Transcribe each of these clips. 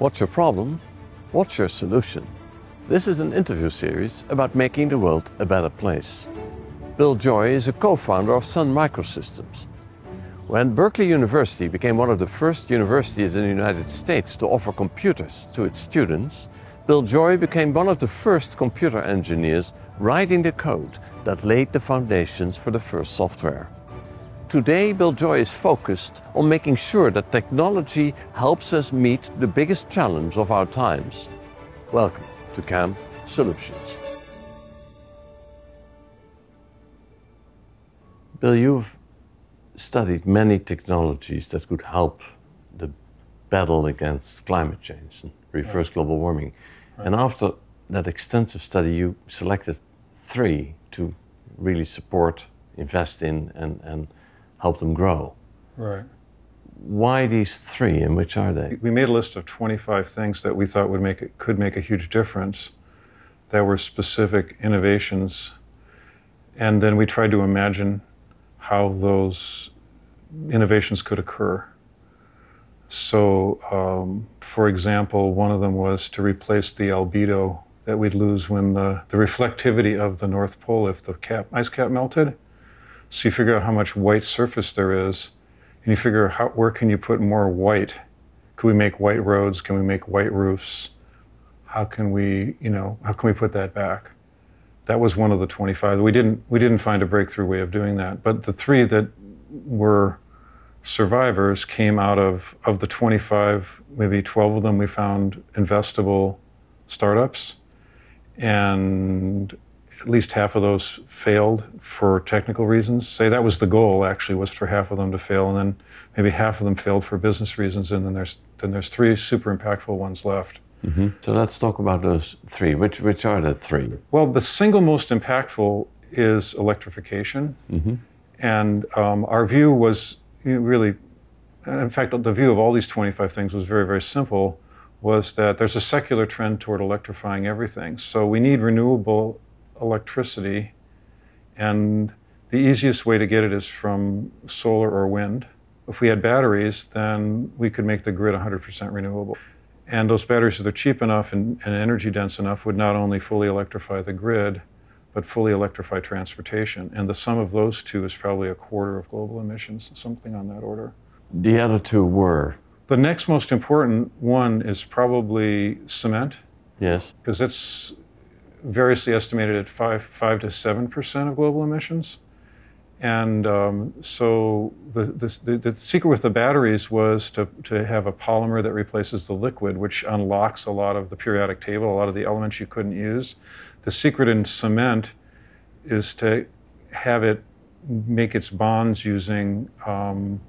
What's your problem? What's your solution? This is an interview series about making the world a better place. Bill Joy is a co founder of Sun Microsystems. When Berkeley University became one of the first universities in the United States to offer computers to its students, Bill Joy became one of the first computer engineers writing the code that laid the foundations for the first software. Today, Bill Joy is focused on making sure that technology helps us meet the biggest challenge of our times. Welcome to CAMP Solutions. Bill, you've studied many technologies that could help the battle against climate change and reverse right. global warming. Right. And after that extensive study, you selected three to really support, invest in, and, and help them grow. Right. Why these three, and which are they? We made a list of 25 things that we thought would make it, could make a huge difference. That were specific innovations, and then we tried to imagine how those innovations could occur. So, um, for example, one of them was to replace the albedo that we'd lose when the, the reflectivity of the North Pole if the cap, ice cap melted. So you figure out how much white surface there is, and you figure how, where can you put more white? Can we make white roads? Can we make white roofs? How can we, you know, how can we put that back? That was one of the 25. We didn't, we didn't find a breakthrough way of doing that. But the three that were survivors came out of, of the 25, maybe 12 of them we found investable startups. And at least half of those failed for technical reasons. Say that was the goal actually was for half of them to fail, and then maybe half of them failed for business reasons, and then there's then there's three super impactful ones left. Mm-hmm. So let's talk about those three. Which which are the three? Well, the single most impactful is electrification, mm-hmm. and um, our view was really, in fact, the view of all these 25 things was very very simple. Was that there's a secular trend toward electrifying everything. So we need renewable electricity, and the easiest way to get it is from solar or wind. If we had batteries, then we could make the grid 100% renewable. And those batteries, if they're cheap enough and, and energy dense enough, would not only fully electrify the grid, but fully electrify transportation. And the sum of those two is probably a quarter of global emissions, something on that order. The other two were? The next most important one is probably cement. Yes. Because it's variously estimated at five, five to seven percent of global emissions. And um, so the, the, the, secret with the batteries was to, to have a polymer that replaces the liquid, which unlocks a lot of the periodic table, a lot of the elements you couldn't use. The secret in cement is to have it make its bonds using um,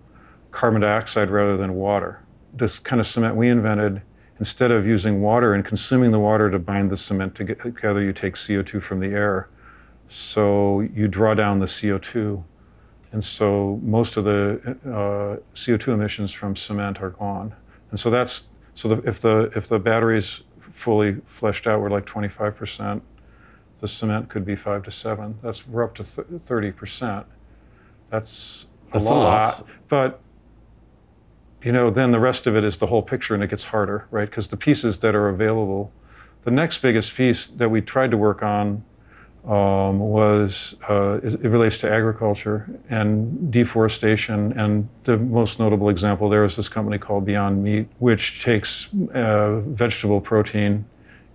carbon dioxide rather than water. This kind of cement we invented instead of using water and consuming the water to bind the cement together, you take CO2 from the air. So you draw down the CO2. And so most of the uh, CO2 emissions from cement are gone. And so that's so the, if the if the batteries fully fleshed out were like 25%, the cement could be five to seven. That's we're up to 30%. That's a, that's lot, a lot. But you know, then the rest of it is the whole picture and it gets harder, right? Because the pieces that are available, the next biggest piece that we tried to work on um, was uh, it, relates to agriculture and deforestation. And the most notable example there is this company called Beyond Meat, which takes uh, vegetable protein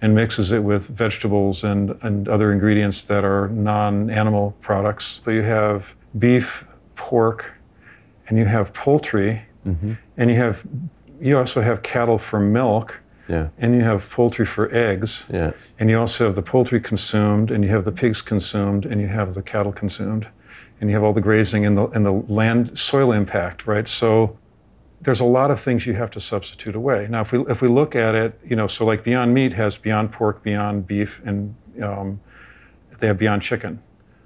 and mixes it with vegetables and, and other ingredients that are non animal products. So you have beef, pork, and you have poultry Mm-hmm. And you have you also have cattle for milk. Yeah. And you have poultry for eggs. Yeah. And you also have the poultry consumed, and you have the pigs consumed, and you have the cattle consumed, and you have all the grazing and the and the land soil impact, right? So there's a lot of things you have to substitute away. Now, if we if we look at it, you know, so like Beyond Meat has Beyond Pork, Beyond Beef, and um, they have Beyond Chicken.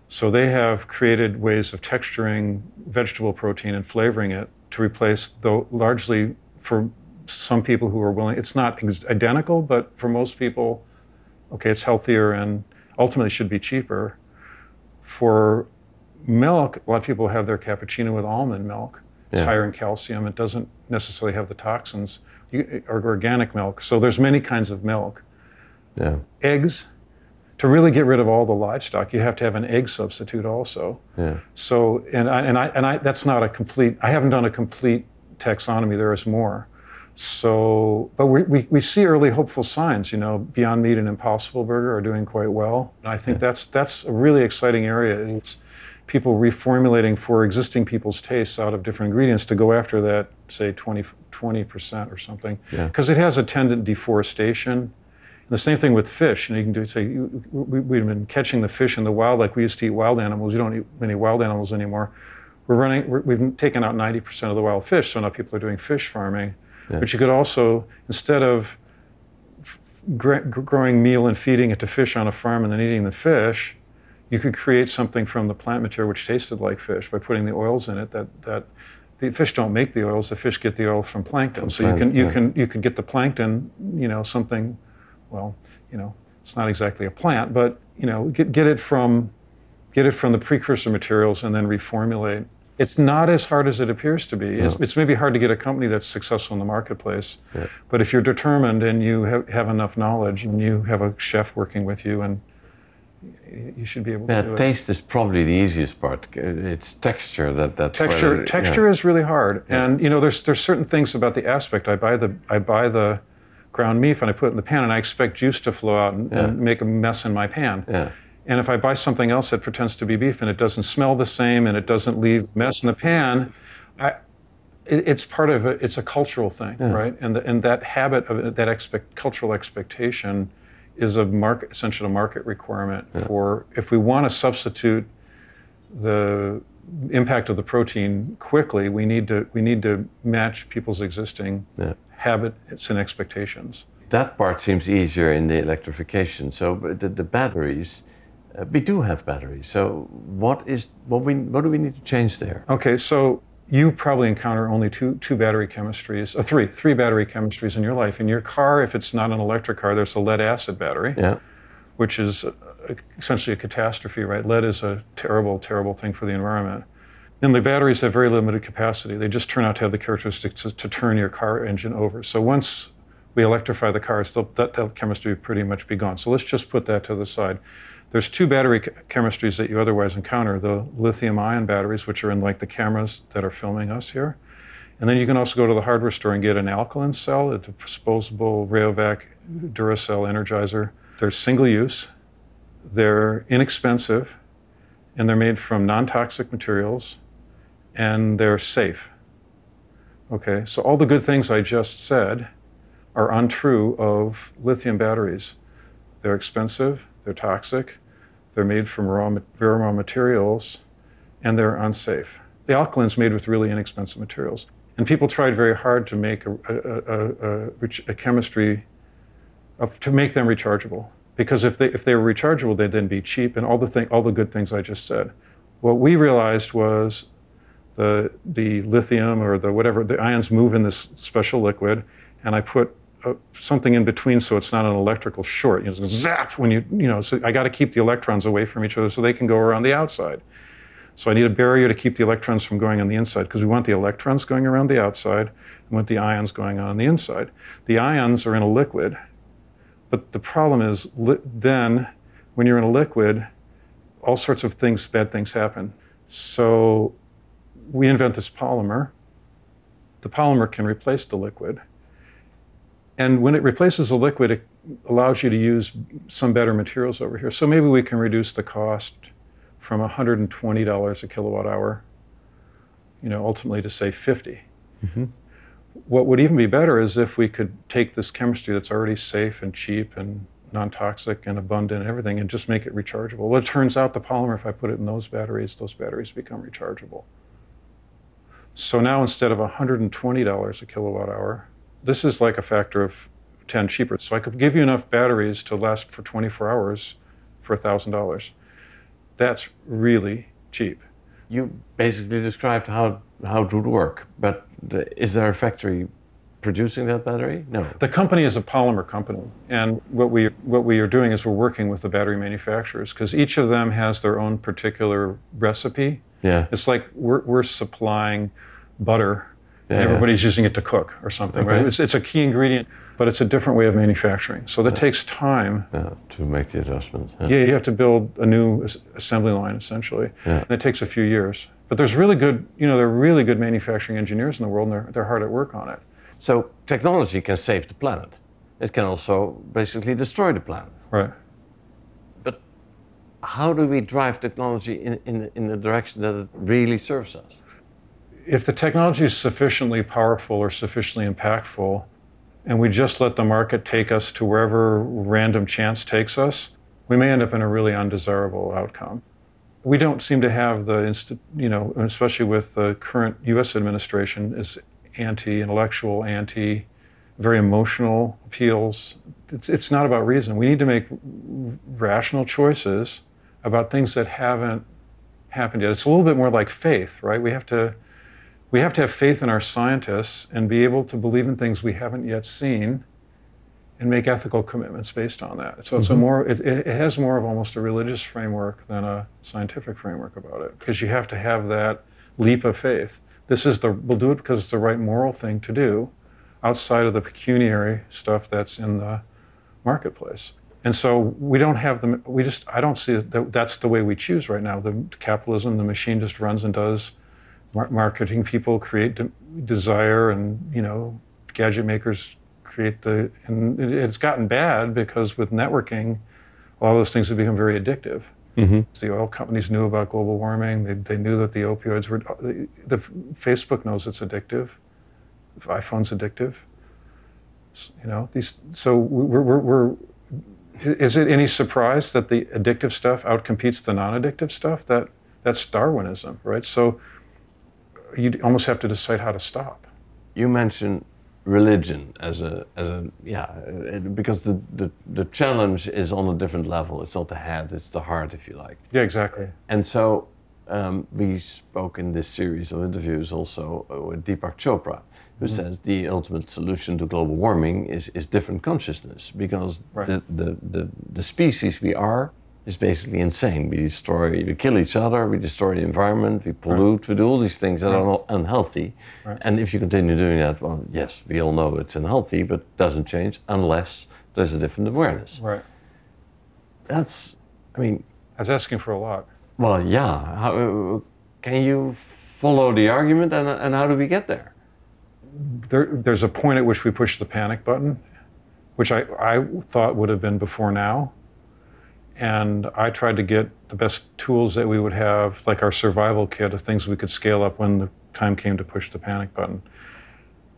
So they have created ways of texturing vegetable protein and flavoring it to replace, though largely for some people who are willing, it's not identical, but for most people, okay, it's healthier and ultimately should be cheaper. For milk, a lot of people have their cappuccino with almond milk. It's yeah. higher in calcium. It doesn't necessarily have the toxins. you, eh, or organic milk. So there's many kinds of milk. Yeah. Eggs, to really get rid of all the livestock, you have to have an egg substitute also. Yeah. So, and I, and I, and I, that's not a complete, I haven't done a complete taxonomy, there is more. So, but we, we, we see early hopeful signs, you know, Beyond Meat and Impossible Burger are doing quite well. And I think that's, that's a really exciting area. It's people reformulating for existing people's tastes out of different ingredients to go after that, say 20, 20% or something. Yeah. Because it has attendant deforestation. And the same thing with fish. You, know, you can do say you- we, we've been catching the fish in the wild like we used to eat wild animals. You don't eat many wild animals anymore. We're running. We're, we've taken out 90% of the wild fish, so now people are doing fish farming. Yeah. But you could also, instead of f- gr- gr- growing meal and feeding it to fish on a farm and then eating the fish, you could create something from the plant material which tasted like fish by putting the oils in it that that the fish don't make the oils the fish get the oil from plankton so you can you yeah. can you could get the plankton you know something well you know it's not exactly a plant but you know get get it from get it from the precursor materials and then reformulate it's not as hard as it appears to be it's, No. it's maybe hard to get a company that's successful in the marketplace Yeah. but if you're determined and you have, have enough knowledge and you have a chef working with you and you should be able Yeah, to do taste is probably the easiest part. It's texture that that's where texture the- texture yeah. is really hard and you know there's there's certain things about the aspect i buy the i buy the ground beef and i put it in the pan and i expect juice to flow out and, and make a mess in my pan. Yeah. and if i buy something else that pretends to be beef and it doesn't smell the same and it doesn't leave mess in the pan i it, it's part of it it's a cultural thing right? And the, and that habit of that expect cultural expectation is a market essential market requirement for if we want to substitute the impact of the protein quickly, we need to we need to match people's existing Yeah. Habits and expectations. That part seems easier in the electrification. So the, the batteries, uh, we do have batteries. So what is what we what do we need to change there? Okay, so you probably encounter only two two battery chemistries, uh, three three battery chemistries in your life. In your car, if it's not an electric car, there's a lead acid battery. Yeah. which is uh, essentially a catastrophe, right? Lead is a terrible, terrible thing for the environment. And the batteries have very limited capacity. They just turn out to have the characteristics to, to turn your car engine over. So once we electrify the cars, that, that chemistry would pretty much be gone. So let's just put that to the side. There's two battery chemistries that you otherwise encounter the lithium ion batteries, which are in like the cameras that are filming us here. And then you can also go to the hardware store and get an alkaline cell, a disposable Rayovac Duracell Energizer. They're single use, they're inexpensive, and they're made from non toxic materials, and they're safe. Okay, so all the good things I just said are untrue of lithium batteries. They're expensive, they're toxic, they're made from raw, very raw materials, and they're unsafe. The alkaline's made with really inexpensive materials. And people tried very hard to make a, a, a, a, chemistry of, to make them rechargeable. Because if they, if they were rechargeable, they'd then be cheap and all the, thing, all the good things I just said. What we realized was the, the lithium or the whatever, the ions move in this special liquid, and I put uh, something in between so it's not an electrical short. You know, zap when you, you know, so I got to keep the electrons away from each other so they can go around the outside. So I need a barrier to keep the electrons from going on the inside because we want the electrons going around the outside, and want the ions going on the inside. The ions are in a liquid, but the problem is li- then when you're in a liquid, all sorts of things, bad things happen. So we invent this polymer. The polymer can replace the liquid. And when it replaces the liquid, it allows you to use some better materials over here. So maybe we can reduce the cost from $120 a kilowatt hour, you know, ultimately to say 50. Mm-hmm. What would even be better is if we could take this chemistry that's already safe and cheap and non-toxic and abundant and everything and just make it rechargeable. Well, it turns out the polymer, if I put it in those batteries, those batteries become rechargeable. So now instead of $120 a kilowatt hour, this is like a factor of 10 cheaper. So I could give you enough batteries to last for 24 hours for $1,000. That's really cheap. You basically described how how it would work, but the, is there a factory producing that battery? No. The company is a polymer company, and what we what we are doing is we're working with the battery manufacturers because each of them has their own particular recipe. Yeah. It's like we're we're supplying butter and Yeah. everybody's using it to cook or something, right? It's, it's a key ingredient, but it's a different way of manufacturing. So that takes time. Yeah, to make the adjustments. Yeah. Yeah, you have to build a new assembly line essentially, Yeah. and it takes a few years. But there's really good, you know, there are really good manufacturing engineers in the world, and they're, they're hard at work on it. So technology can save the planet. It can also basically destroy the planet. Right. How do we drive technology in, in, in the direction that it really serves us? if the technology is sufficiently powerful or sufficiently impactful, and we just let the market take us to wherever random chance takes us, we may end up in a really undesirable outcome. We don't seem to have the, you know, especially with the current U.S. administration, is anti-intellectual, anti, very emotional appeals. It's, it's not about reason. We need to make rational choices about things that haven't happened yet. It's a little bit more like faith, right? We have to we have to have faith in our scientists and be able to believe in things we haven't yet seen and make ethical commitments based on that. So it's a mm-hmm. more it, it it has more of almost a religious framework than a scientific framework about it because you have to have that leap of faith. This is the we'll do it because it's the right moral thing to do outside of the pecuniary stuff that's in the marketplace. And so we don't have the we just I don't see that that's the way we choose right now. The capitalism, the machine just runs and does mar- marketing people create de- desire and you know gadget makers create the and it, it's gotten bad because with networking a lot of those things have become very addictive. Mm-hmm. The oil companies knew about global warming. They, they knew that the opioids were uh, the, the facebook knows it's addictive. iphone's addictive. You know these so we're, we're, we're is it any surprise that the addictive stuff outcompetes the non-addictive stuff? That that's darwinism right? So you almost have to decide how to stop. You mentioned religion as a as a yeah because the, the the challenge is on a different level. It's not the head, it's the heart, if you like. yeah exactly. And so um, we spoke in this series of interviews also uh, with Deepak Chopra, who says the ultimate solution to global warming is, is different consciousness because Right. the, the, the, the species we are is basically insane. We destroy, we kill each other, we destroy the environment, we pollute, we do all these things that are not unhealthy. Right. And if you continue doing that, well, yes, we all know it's unhealthy, but doesn't change unless there's a different awareness. right That's, I mean, that's asking for a lot well, yeah. How, uh, can you follow the argument, and, and how do we get there? There, there's a point at which we push the panic button, which I, I thought would have been before now. And I tried to get the best tools that we would have, like our survival kit of things we could scale up when the time came to push the panic button.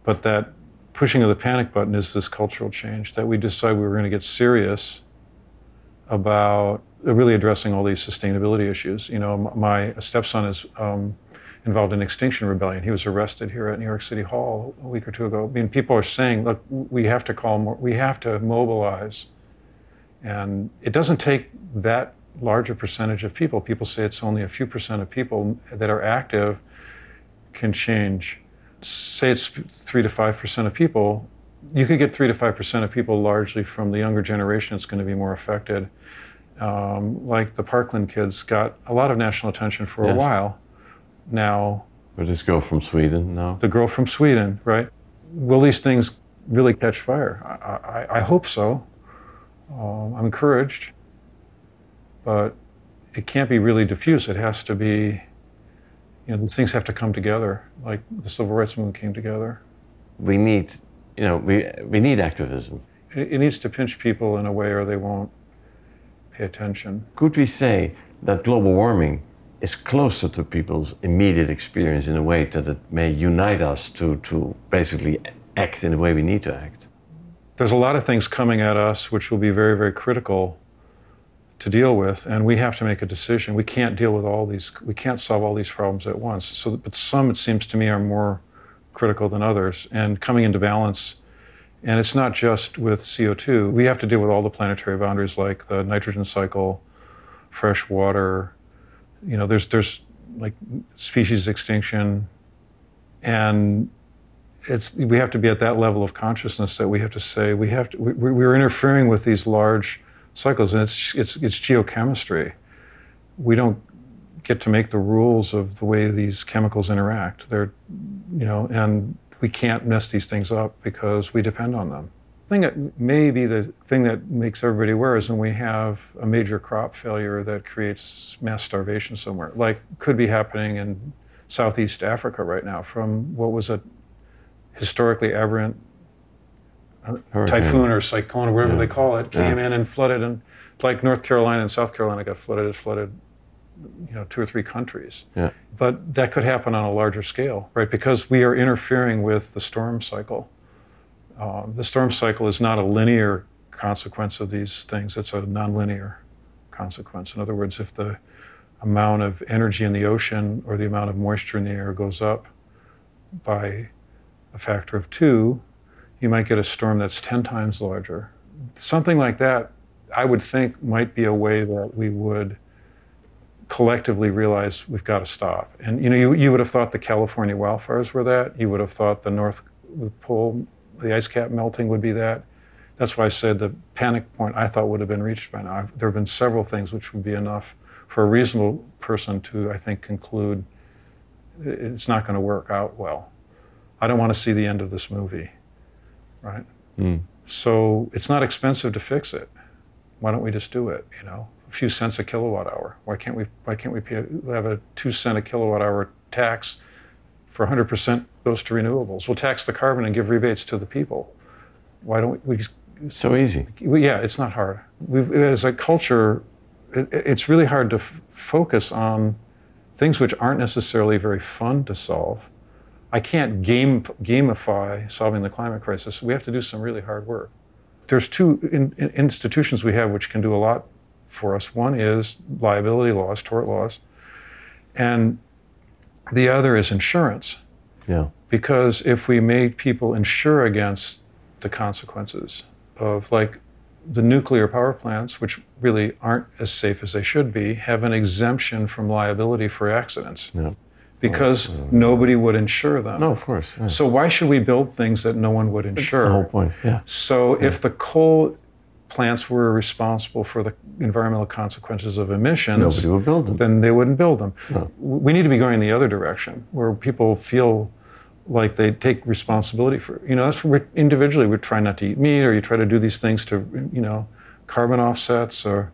But that pushing of the panic button is this cultural change that we decided we were going to get serious about really addressing all these sustainability issues. You know, my stepson is um, involved in Extinction Rebellion. He was arrested here at New York City Hall a week or two ago. I mean, people are saying, look, we have to call more, we have to mobilize. And it doesn't take that large a percentage of people. People say it's only a few percent of people that are active can change. Say it's three to five percent of people. You could get three to five percent of people largely from the younger generation that's going to be more affected. Um, like the Parkland kids got a lot of national attention for a while. Now, With this girl from Sweden now. the girl from Sweden, right? Will these things really catch fire? I, I, I hope so. Um, I'm encouraged, but it can't be really diffuse. It has to be, you know, these things have to come together, like the civil rights movement came together. We need, you know, we we need activism. It, it needs to pinch people in a way, or they won't pay attention. Could we say that global warming is closer to people's immediate experience in a way that it may unite us to to basically act in the way we need to act? there's a lot of things coming at us which will be very, very critical to deal with, and we have to make a decision. We can't deal with all these, we can't solve all these problems at once. So, but some, it seems to me, are more critical than others, and coming into balance. And it's not just with CO2. We have to deal with all the planetary boundaries, like the nitrogen cycle, fresh water. You know, there's there's like species extinction, and it's we have to be at that level of consciousness that we have to say we have to we, we're interfering with these large cycles and it's it's it's geochemistry we don't get to make the rules of the way these chemicals interact. They're, you know, and we can't mess these things up because we depend on them. The thing that may be the thing that makes everybody aware is when we have a major crop failure that creates mass starvation somewhere, like could be happening in Southeast Africa right now from what was a historically aberrant Hurricane. typhoon or cyclone or whatever Yeah. they call it came Yeah. in and flooded and like North Carolina and South Carolina got flooded, it flooded you know two or three countries. Yeah. But that could happen on a larger scale, right? Because we are interfering with the storm cycle. Um, the storm cycle is not a linear consequence of these things, it's a nonlinear consequence. In other words, if the amount of energy in the ocean or the amount of moisture in the air goes up by a factor of two, you might get a storm that's 10 times larger. Something like that, I would think, might be a way that we would collectively realize we've got to stop. And you know, you, you would have thought the California wildfires were that. You would have thought the North Pole, the ice cap melting would be that. That's why I said the panic point I thought would have been reached by now. There have been several things which would be enough for a reasonable person to, I think, conclude it's not going to work out well. I don't want to see the end of this movie, right? Mm. So it's not expensive to fix it. Why don't we just do it? You know, a few cents a kilowatt hour. Why can't we? Why can't we pay, have a two cent a kilowatt hour tax for 100% goes to renewables? We'll tax the carbon and give rebates to the people. Why don't we? we just, So easy. we- yeah, it's not hard. We've, as a culture, it, it's really hard to f- focus on things which aren't necessarily very fun to solve. I can't game, gamify solving the climate crisis. We have to do some really hard work. There's two in, in- institutions we have which can do a lot for us. One is liability laws, tort laws, and the other is insurance Yeah. because if we made people insure against the consequences of like the nuclear power plants which really aren't as safe as they should be have an exemption from liability for accidents Yeah. because nobody would insure them No, of course. yeah. so why should we build things that no one would insure? That's the whole point. Yeah. so if the coal plants were responsible for the environmental consequences of emissions Nobody will build them. then they wouldn't build them. No. We need to be going the other direction, where people feel like they take responsibility for. You know, that's what we're, individually we try not to eat meat, or you try to do these things to, you know, carbon offsets, or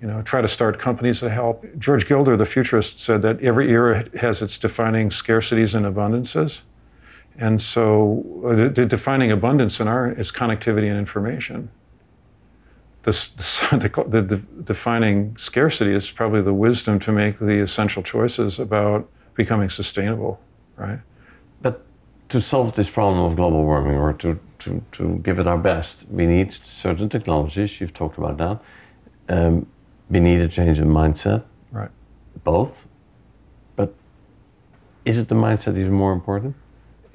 you know, try to start companies that help. George Gilder, the futurist, said that every era has its defining scarcities and abundances. And so, uh, the, the defining abundance in our is connectivity and information this, this, the, the, the defining scarcity is probably the wisdom to make the essential choices about becoming sustainable, right? But to solve this problem of global warming or to, to, to give it our best, we need certain technologies. You've talked about that. Um, we need a change in mindset, Right. both. But is it the mindset even more important?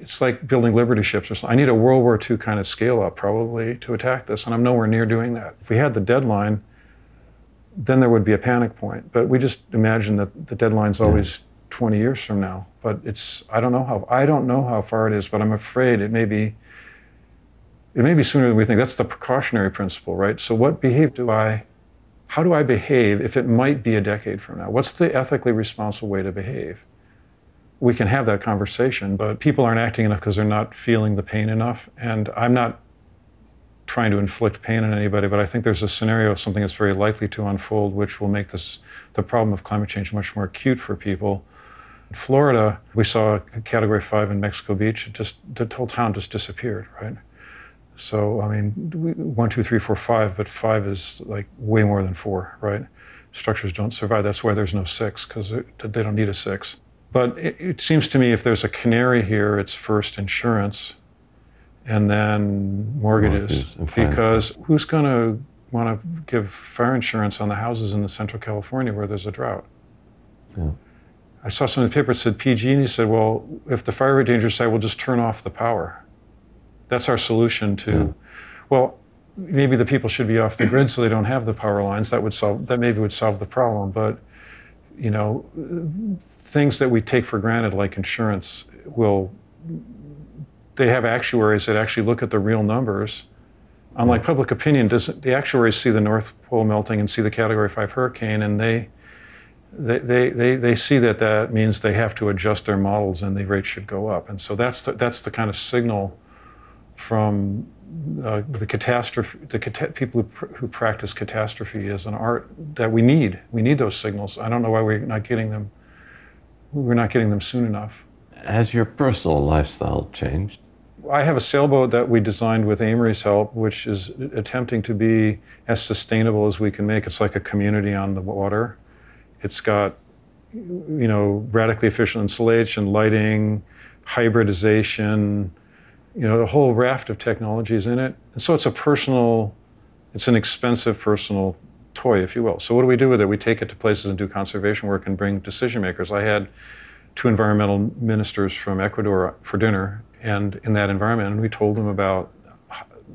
It's like building liberty ships or something. I need a World War II kind of scale up probably to attack this, and I'm nowhere near doing that. If we had the deadline, then there would be a panic point. But we just imagine that the deadline's always 20 years from now. But it's I don't know how I don't know how far it is, but I'm afraid it may be it may be sooner than we think. That's the precautionary principle, right? So what behave do I how do I behave if it might be a decade from now? What's the ethically responsible way to behave? We can have that conversation, but people aren't acting enough because they're not feeling the pain enough. And I'm not trying to inflict pain on anybody, but I think there's a scenario of something that's very likely to unfold, which will make this the problem of climate change much more acute for people. In Florida, we saw a category five in Mexico Beach. Just the whole town just disappeared, right? So I mean, one, two, three, four, five, but five is like way more than four, right? Structures don't survive. That's why there's no six because they don't need a six. But it, it seems to me if there's a canary here, it's first insurance, and then mortgages, Mortgages because who's going to want to give fire insurance on the houses in the Central California where there's a drought? Yeah. I saw some in the paper that said PG&E said, well, if the fire rate danger side, we'll just turn off the power. That's our solution to, Yeah. well, maybe the people should be off the grid so they don't have the power lines. That would solve, that maybe would solve the problem. But, you know, things that we take for granted, like insurance, will, they have actuaries that actually look at the real numbers. Unlike public opinion, doesn't, the actuaries see the North Pole melting and see the Category 5 hurricane, and they, they, they, they, they see that that means they have to adjust their models and the rates should go up. And so that's the, that's the kind of signal from uh, the catastrophe, the cata- people who, pr- who practice catastrophe as an art that we need. We need those signals. I don't know why we're not getting them. We're not getting them soon enough. Has your personal lifestyle changed? I have a sailboat that we designed with Amory's help, which is attempting to be as sustainable as we can make. It's like a community on the water. It's got, you know, radically efficient insulation, lighting, hybridization, you know, a whole raft of technologies in it. And so it's a personal, it's an expensive personal toy, if you will. So what do we do with it? We take it to places and do conservation work and bring decision makers. I had two environmental ministers from Ecuador for dinner, and in that environment, and we told them about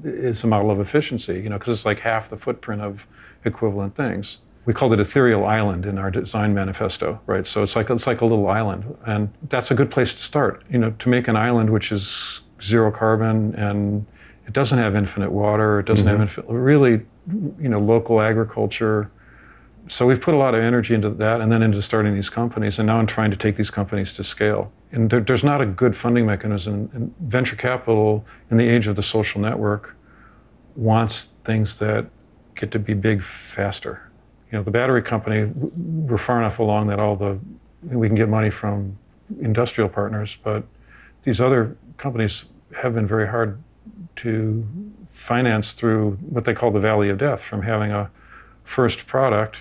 it's a model of efficiency, you know, because it's like half the footprint of equivalent things. We called it ethereal island in our design manifesto, right? So it's like it's like a little island, and that's a good place to start. You know, to make an island which is zero carbon and it doesn't have infinite water, it doesn't mm-hmm. have infinite, really, you know, local agriculture so we've put a lot of energy into that and then into starting these companies. And now I'm trying to take these companies to scale. And there, there's not a good funding mechanism. And venture capital, in the age of the social network, wants things that get to be big faster. You know, the battery company, we're far enough along that all the, we can get money from industrial partners, but these other companies have been very hard to finance through what they call the valley of death, from having a first product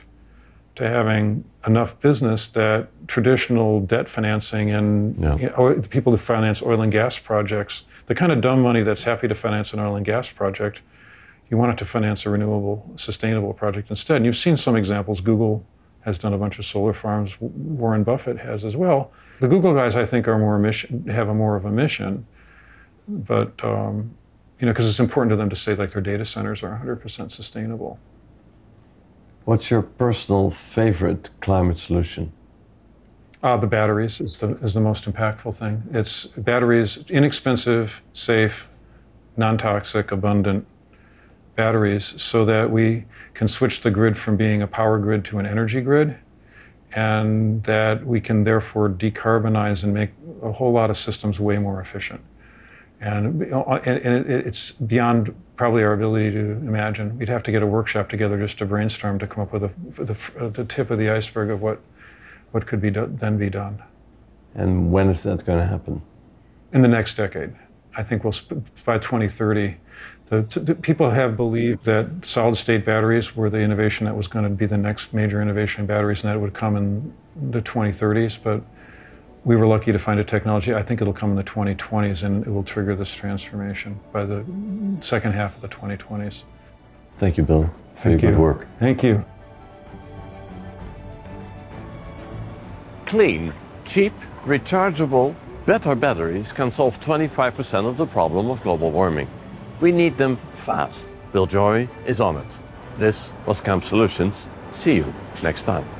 to having enough business that traditional debt financing and yeah. you know, people who finance oil and gas projects, the kind of dumb money that's happy to finance an oil and gas project, you want it to finance a renewable, sustainable project instead. And you've seen some examples. Google has done a bunch of solar farms. Warren Buffett has as well. The Google guys, I think, are more mission, have a more of a mission, but um, you know, because it's important to them to say like their data centers are 100% sustainable. What's your personal favorite climate solution? Uh, the batteries is the, is the most impactful thing. It's batteries, inexpensive, safe, non toxic, abundant batteries, so that we can switch the grid from being a power grid to an energy grid, and that we can therefore decarbonize and make a whole lot of systems way more efficient. And, and it's beyond probably our ability to imagine. We'd have to get a workshop together just to brainstorm to come up with a, the, the tip of the iceberg of what, what could be do, then be done. And when is that going to happen? In the next decade. I think we'll by 2030. The, the, people have believed that solid state batteries were the innovation that was going to be the next major innovation in batteries, and that it would come in the 2030s. But we were lucky to find a technology. I think it'll come in the 2020s and it will trigger this transformation by the second half of the 2020s. Thank you, Bill, for Thank your you. good work. Thank you. Clean, cheap, rechargeable, better batteries can solve 25% of the problem of global warming. We need them fast. Bill Joy is on it. This was Camp Solutions. See you next time.